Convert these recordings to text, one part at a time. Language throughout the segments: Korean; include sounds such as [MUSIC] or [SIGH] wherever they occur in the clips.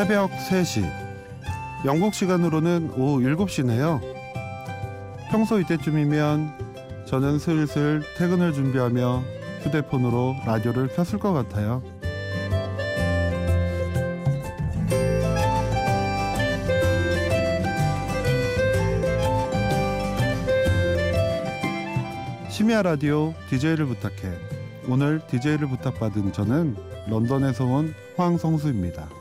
새벽 3시. 영국 시간으로는 오후 7시네요. 평소 이때쯤이면 저는 슬슬 퇴근을 준비하며 휴대폰으로 라디오를 켰을 것 같아요. 심야 라디오 DJ를 부탁해. 오늘 DJ를 부탁받은 저는 런던에서 온 황성수입니다.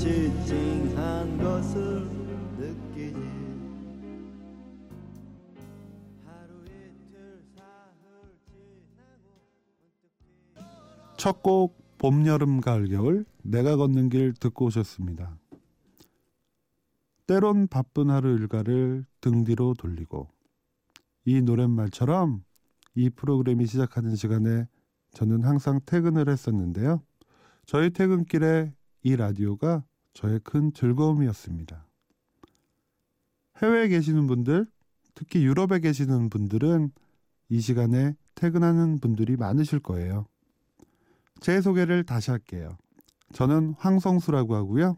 찡한 것을 느끼지 하루 이틀 사흘 지나고 첫곡 봄, 여름, 가을, 겨울 내가 걷는 길 듣고 오셨습니다. 때론 바쁜 하루 일과를 등 뒤로 돌리고 이 노랫말처럼 이 프로그램이 시작하는 시간에 저는 항상 퇴근을 했었는데요. 저희 퇴근길에 이 라디오가 저의 큰 즐거움이었습니다. 해외에 계시는 분들, 특히 유럽에 계시는 분들은 이 시간에 퇴근하는 분들이 많으실 거예요. 제 소개를 다시 할게요. 저는 황성수라고 하고요.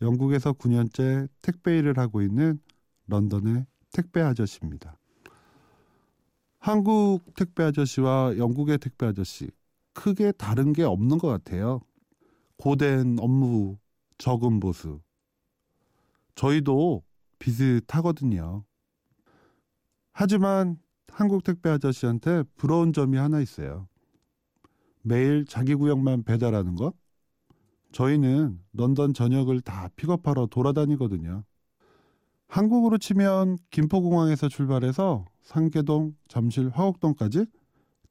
영국에서 9년째 택배 일을 하고 있는 런던의 택배 아저씨입니다. 한국 택배 아저씨와 영국의 택배 아저씨 크게 다른 게 없는 것 같아요. 고된 업무 적은 보수. 저희도 비슷하거든요. 하지만 한국 택배 아저씨한테 부러운 점이 하나 있어요. 매일 자기 구역만 배달하는 것? 저희는 런던 전역을 다 픽업하러 돌아다니거든요. 한국으로 치면 김포공항에서 출발해서 상계동, 잠실, 화곡동까지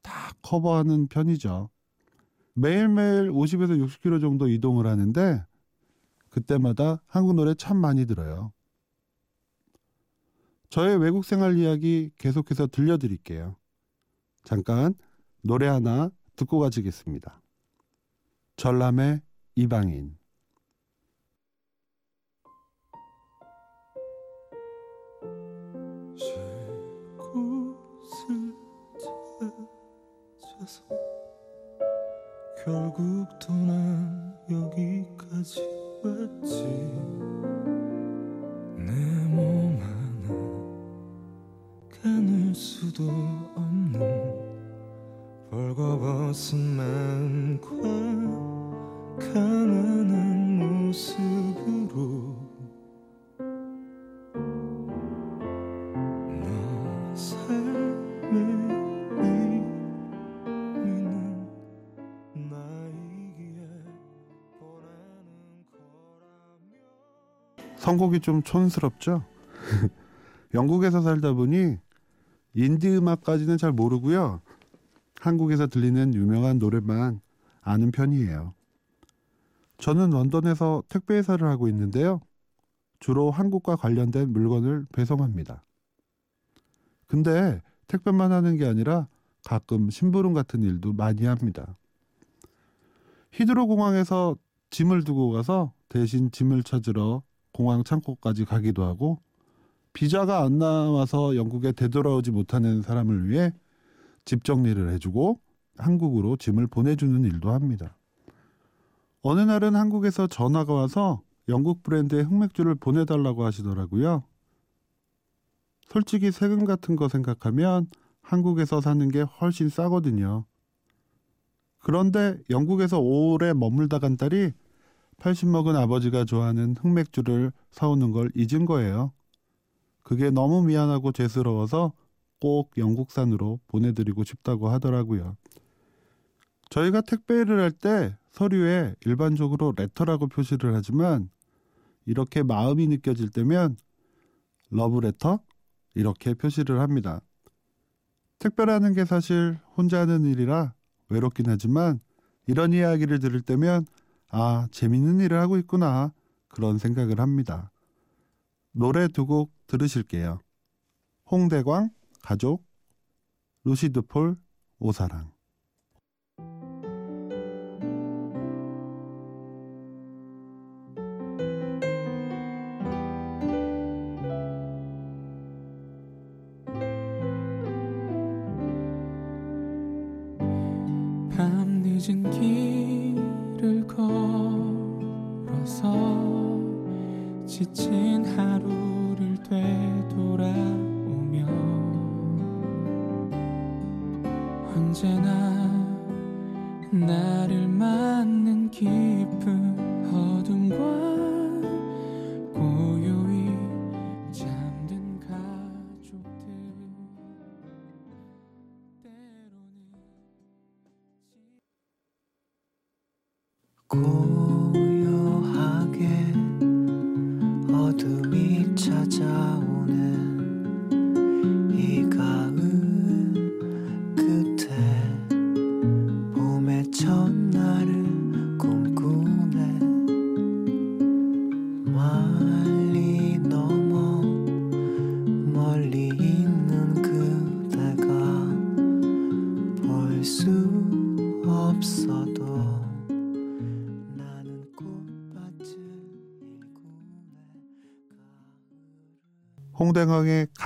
다 커버하는 편이죠. 매일매일 50에서 60km 정도 이동을 하는데 그때마다 한국 노래 참 많이 들어요. 저의 외국 생활 이야기 계속해서 들려드릴게요. 잠깐 노래 하나 듣고 가지겠습니다. 전람의 이방인 결국 또난 여기까지 왔지? 내 몸 하나 가눌 수도 없는 벌거벗은 마음과 가난 선곡이 좀 촌스럽죠? [LAUGHS] 영국에서 살다 보니 인디 음악까지는 잘 모르고요. 한국에서 들리는 유명한 노래만 아는 편이에요. 저는 런던에서 택배 회사를 하고 있는데요. 주로 한국과 관련된 물건을 배송합니다. 근데 택배만 하는 게 아니라 가끔 심부름 같은 일도 많이 합니다. 히드로 공항에서 짐을 두고 가서 대신 짐을 찾으러 공항 창고까지 가기도 하고 비자가 안 나와서 영국에 되돌아오지 못하는 사람을 위해 집 정리를 해주고 한국으로 짐을 보내주는 일도 합니다. 어느 날은 한국에서 전화가 와서 영국 브랜드의 흑맥주를 보내달라고 하시더라고요. 솔직히 세금 같은 거 생각하면 한국에서 사는 게 훨씬 싸거든요. 그런데 영국에서 오래 머물다 간 딸이 80 먹은 아버지가 좋아하는 흑맥주를 사오는 걸 잊은 거예요. 그게 너무 미안하고 죄스러워서 꼭 영국산으로 보내드리고 싶다고 하더라고요. 저희가 택배를 할 때 서류에 일반적으로 레터라고 표시를 하지만 이렇게 마음이 느껴질 때면 러브레터 이렇게 표시를 합니다. 택배라는 게 사실 혼자 하는 일이라 외롭긴 하지만 이런 이야기를 들을 때면 아, 재밌는 일을 하고 있구나. 그런 생각을 합니다. 노래 두 곡 들으실게요. 홍대광, 가족, 루시드 폴, 오사랑. 지친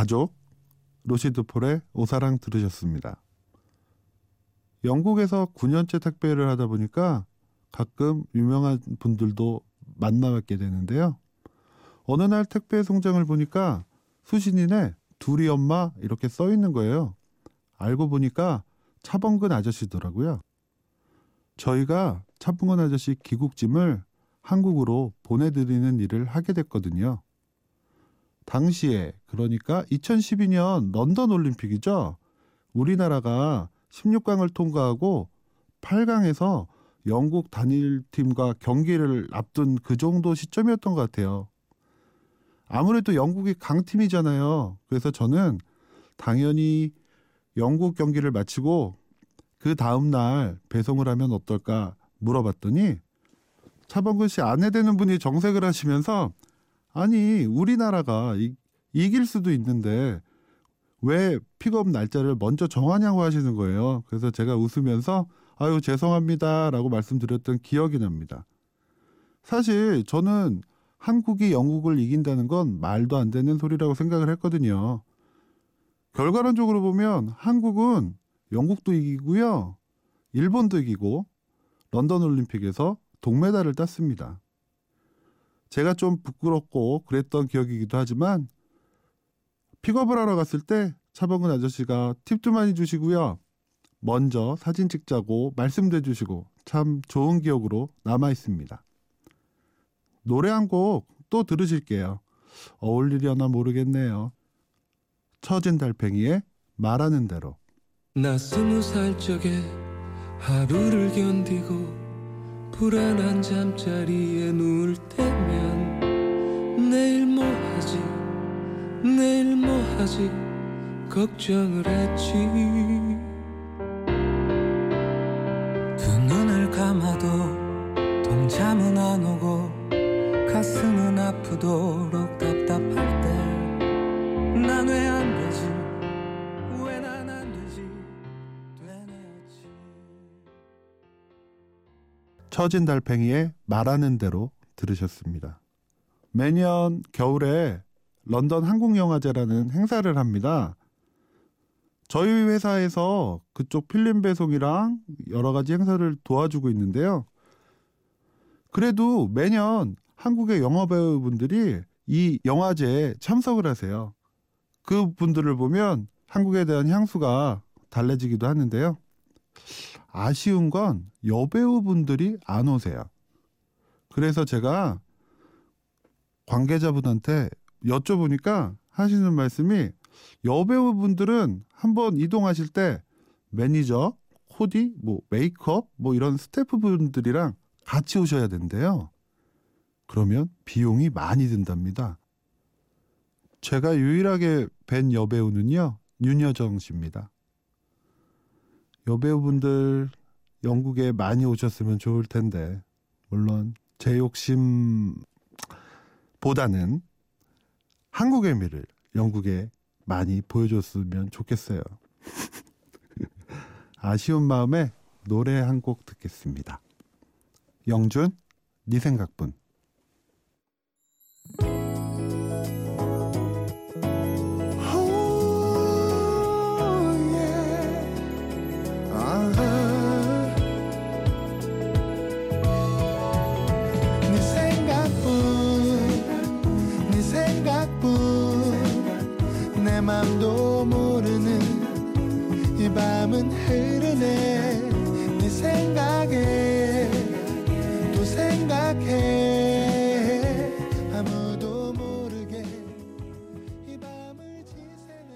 가족, 루시드 폴의 오사랑 들으셨습니다. 영국에서 9년째 택배를 하다 보니까 가끔 유명한 분들도 만나뵙게 되는데요. 어느 날 택배 송장을 보니까 수신인에 둘이 엄마 이렇게 써 있는 거예요. 알고 보니까 차범근 아저씨더라고요. 저희가 차범근 아저씨 귀국짐을 한국으로 보내드리는 일을 하게 됐거든요. 당시에 그러니까 2012년 런던 올림픽이죠. 우리나라가 16강을 통과하고 8강에서 영국 단일팀과 경기를 앞둔 그 정도 시점이었던 것 같아요. 아무래도 영국이 강팀이잖아요. 그래서 저는 당연히 영국 경기를 마치고 그 다음 날 배송을 하면 어떨까 물어봤더니 차범근 씨 아내 되는 분이 정색을 하시면서 아니 우리나라가 이, 이길 수도 있는데 왜 픽업 날짜를 먼저 정하냐고 하시는 거예요. 그래서 제가 웃으면서 아유 죄송합니다라고 말씀드렸던 기억이 납니다. 사실 저는 한국이 영국을 이긴다는 건 말도 안 되는 소리라고 생각을 했거든요. 결과론적으로 보면 한국은 영국도 이기고요. 일본도 이기고 런던 올림픽에서 동메달을 땄습니다. 제가 좀 부끄럽고 그랬던 기억이기도 하지만 픽업을 하러 갔을 때 차범근 아저씨가 팁도 많이 주시고요. 먼저 사진 찍자고 말씀도 해주시고 참 좋은 기억으로 남아 있습니다. 노래 한 곡 또 들으실게요. 어울리려나 모르겠네요. 처진 달팽이의 말하는 대로. 나 스무 살 적에 하루를 견디고 불안한 잠자리에 누울 때면 내일 뭐 하지? 내일 뭐 하지? 걱정을 했지. 두 눈을 감아도 동참은 안 오고 가슴은 아프도록 처진 달팽이의 말하는 대로 들으셨습니다. 매년 겨울에 런던 한국영화제라는 행사를 합니다. 저희 회사에서 그쪽 필름 배송이랑 여러 가지 행사를 도와주고 있는데요. 그래도 매년 한국의 영화 배우분들이 이 영화제에 참석을 하세요. 그 분들을 보면 한국에 대한 향수가 달래지기도 하는데요. 아쉬운 건 여배우분들이 안 오세요. 그래서 제가 관계자분한테 여쭤보니까 하시는 말씀이 여배우분들은 한번 이동하실 때 매니저, 코디, 뭐 메이크업, 뭐 이런 스태프분들이랑 같이 오셔야 된대요. 그러면 비용이 많이 든답니다. 제가 유일하게 뵌 여배우는요 윤여정 씨입니다. 여배우분들 영국에 많이 오셨으면 좋을 텐데 물론 제 욕심보다는 한국의 미를 영국에 많이 보여줬으면 좋겠어요. [LAUGHS] 아쉬운 마음에 노래 한 곡 듣겠습니다. 영준, 네 생각뿐. 맘도 모르는 이 밤은 흐르네 네 생각에 또 생각해 아무도 모르게 이 밤을 지새네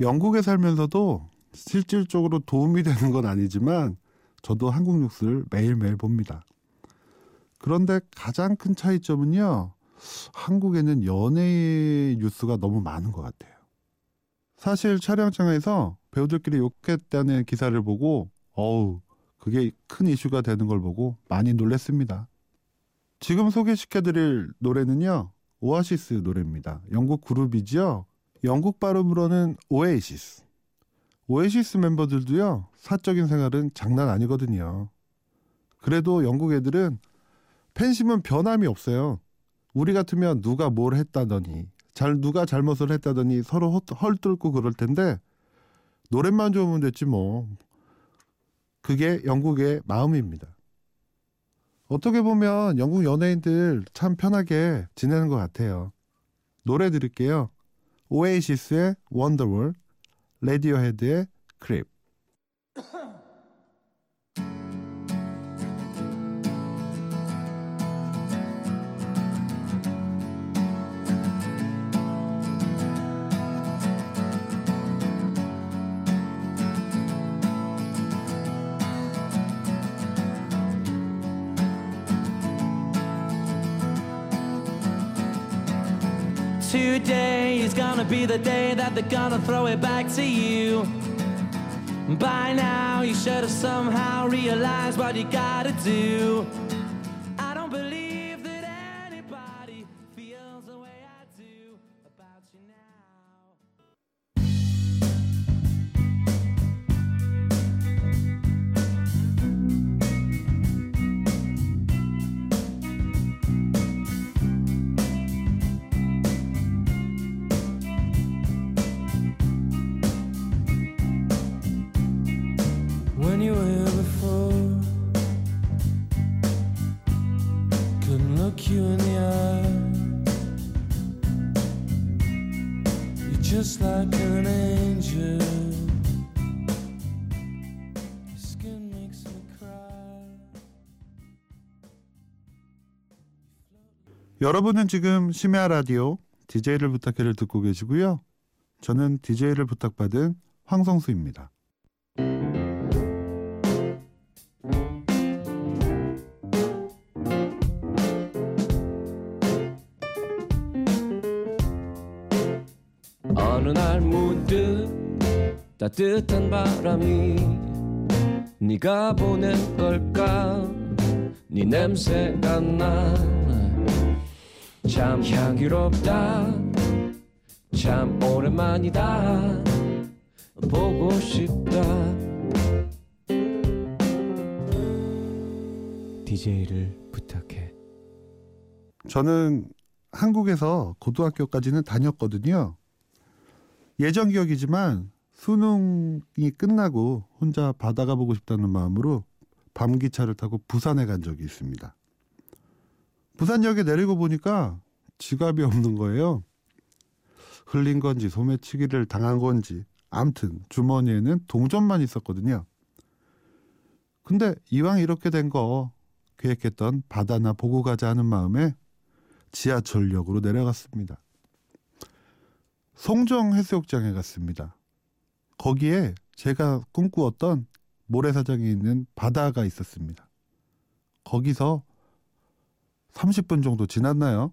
영국에 살면서도 실질적으로 도움이 되는 건 아니지만 저도 한국 뉴스를 매일매일 봅니다. 그런데 가장 큰 차이점은요. 한국에는 연예 뉴스가 너무 많은 것 같아요. 사실 촬영장에서 배우들끼리 욕했다는 기사를 보고 어우 그게 큰 이슈가 되는 걸 보고 많이 놀랬습니다. 지금 소개시켜드릴 노래는요. 오아시스 노래입니다. 영국 그룹이죠. 영국 발음으로는 오에이시스. 오에시스 멤버들도요, 사적인 생활은 장난 아니거든요. 그래도 영국 애들은 팬심은 변함이 없어요. 우리 같으면 누가 뭘 했다더니, 잘, 누가 잘못을 했다더니 서로 헛, 헐뜯고 그럴 텐데, 노래만 좋으면 됐지 뭐. 그게 영국의 마음입니다. 어떻게 보면 영국 연예인들 참 편하게 지내는 것 같아요. 노래 들을게요. Oasis의 Wonderwall, Radiohead의 크립. Be the day that they're gonna throw it back to you. By now, you should have somehow realized what you gotta do. 여러분은 지금 심야 라디오 DJ를 부탁해를 듣고 계시고요. 저는 DJ를 부탁받은 황성수입니다. 따뜻한 바람이 네가 보낸 걸까? 네 냄새가 나 참 향기롭다. 참 오랜만이다. 보고 싶다. DJ를 부탁해. 저는 한국에서 고등학교까지는 다녔거든요. 예전 기억이지만 수능이 끝나고 혼자 바다가 보고 싶다는 마음으로 밤 기차를 타고 부산에 간 적이 있습니다. 부산역에 내리고 보니까 지갑이 없는 거예요. 흘린 건지 소매치기를 당한 건지 암튼 주머니에는 동전만 있었거든요. 근데 이왕 이렇게 된 거 계획했던 바다나 보고 가자 하는 마음에 지하철역으로 내려갔습니다. 송정 해수욕장에 갔습니다. 거기에 제가 꿈꾸었던 모래사장에 있는 바다가 있었습니다. 거기서 30분 정도 지났나요?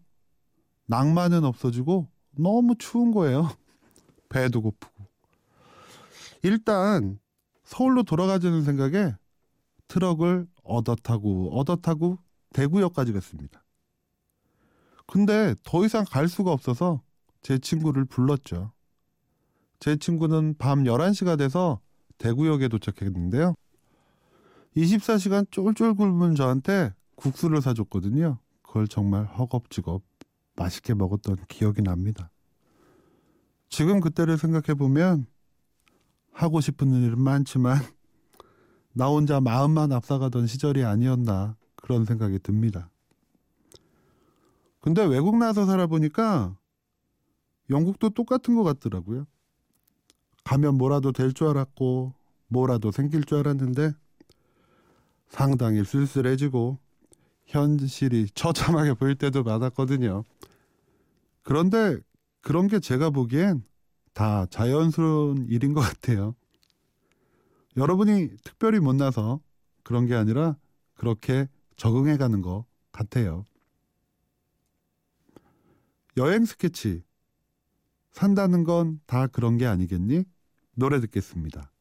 낭만은 없어지고 너무 추운 거예요. [LAUGHS] 배도 고프고. 일단 서울로 돌아가자는 생각에 트럭을 얻어 타고 얻어 타고 대구역까지 갔습니다. 근데 더 이상 갈 수가 없어서 제 친구를 불렀죠. 제 친구는 밤 11시가 돼서 대구역에 도착했는데요. 24시간 쫄쫄 굶은 저한테 국수를 사줬거든요. 그걸 정말 허겁지겁 맛있게 먹었던 기억이 납니다. 지금 그때를 생각해 보면 하고 싶은 일은 많지만 나 혼자 마음만 앞서가던 시절이 아니었나 그런 생각이 듭니다. 근데 외국 나서 살아보니까 영국도 똑같은 것 같더라고요. 가면 뭐라도 될 줄 알았고 뭐라도 생길 줄 알았는데 상당히 쓸쓸해지고 현실이 처참하게 보일 때도 많았거든요. 그런데 그런 게 제가 보기엔 다 자연스러운 일인 것 같아요. 여러분이 특별히 못나서 그런 게 아니라 그렇게 적응해 가는 것 같아요. 여행 스케치. 산다는 건 다 그런 게 아니겠니? 노래 듣겠습니다.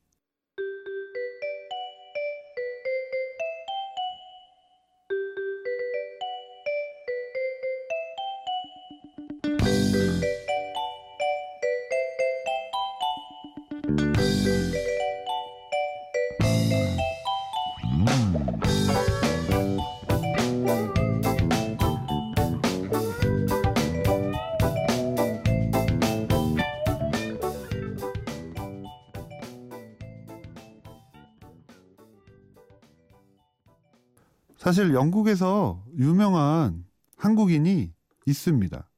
사실 영국에서 유명한 한국인이 있습니다.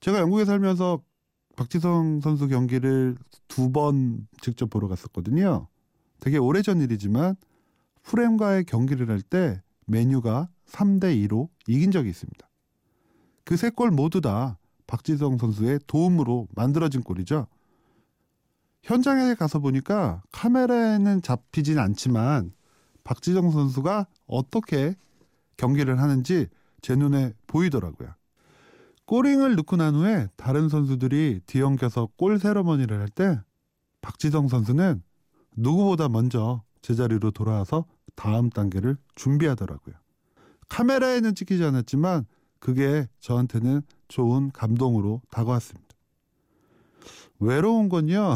제가 영국에 살면서 박지성 선수 경기를 두 번 직접 보러 갔었거든요. 되게 오래전 일이지만 프렘과의 경기를 할 때 메뉴가 3대 2로 이긴 적이 있습니다. 그 세 골 모두 다 박지성 선수의 도움으로 만들어진 골이죠. 현장에 가서 보니까 카메라에는 잡히진 않지만 박지성 선수가 어떻게 경기를 하는지 제 눈에 보이더라고요. 꼬링을 넣고 난 후에 다른 선수들이 뒤엉켜서 골 세러머니를 할 때 박지성 선수는 누구보다 먼저 제자리로 돌아와서 다음 단계를 준비하더라고요. 카메라에는 찍히지 않았지만 그게 저한테는 좋은 감동으로 다가왔습니다. 외로운 건요.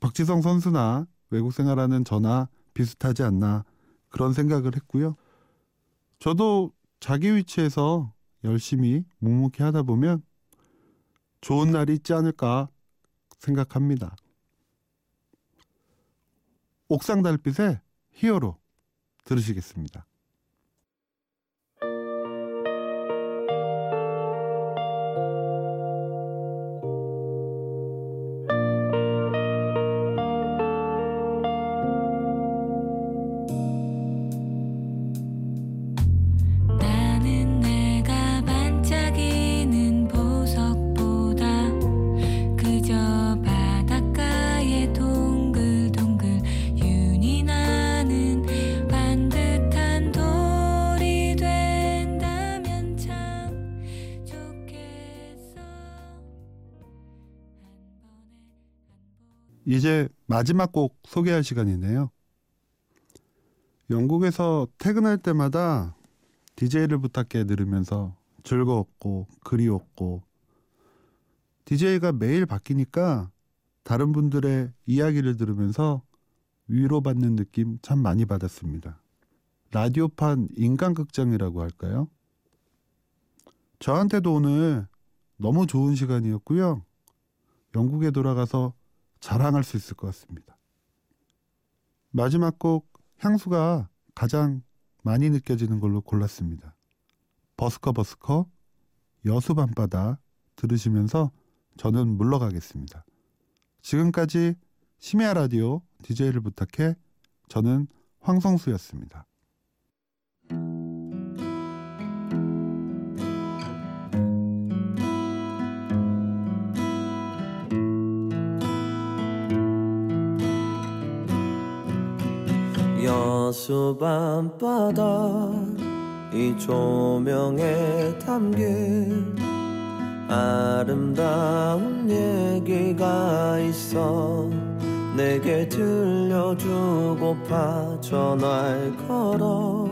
박지성 선수나 외국 생활하는 저나 비슷하지 않나 그런 생각을 했고요. 저도 자기 위치에서 열심히 묵묵히 하다 보면 좋은 날이 있지 않을까 생각합니다. 옥상 달빛의 히어로 들으시겠습니다. 이제 마지막 곡 소개할 시간이네요. 영국에서 퇴근할 때마다 DJ를 부탁해 들으면서 즐거웠고 그리웠고 DJ가 매일 바뀌니까 다른 분들의 이야기를 들으면서 위로받는 느낌 참 많이 받았습니다. 라디오판 인간극장이라고 할까요? 저한테도 오늘 너무 좋은 시간이었고요. 영국에 돌아가서 자랑할 수 있을 것 같습니다. 마지막 곡 향수가 가장 많이 느껴지는 걸로 골랐습니다. 버스커 버스커 여수 밤바다 들으시면서 저는 물러가겠습니다. 지금까지 심야 라디오 DJ를 부탁해 저는 황성수였습니다. 여수 밤바다. 이 조명에 담긴 아름다운 얘기가 있어 내게 들려주고파 전화를 걸어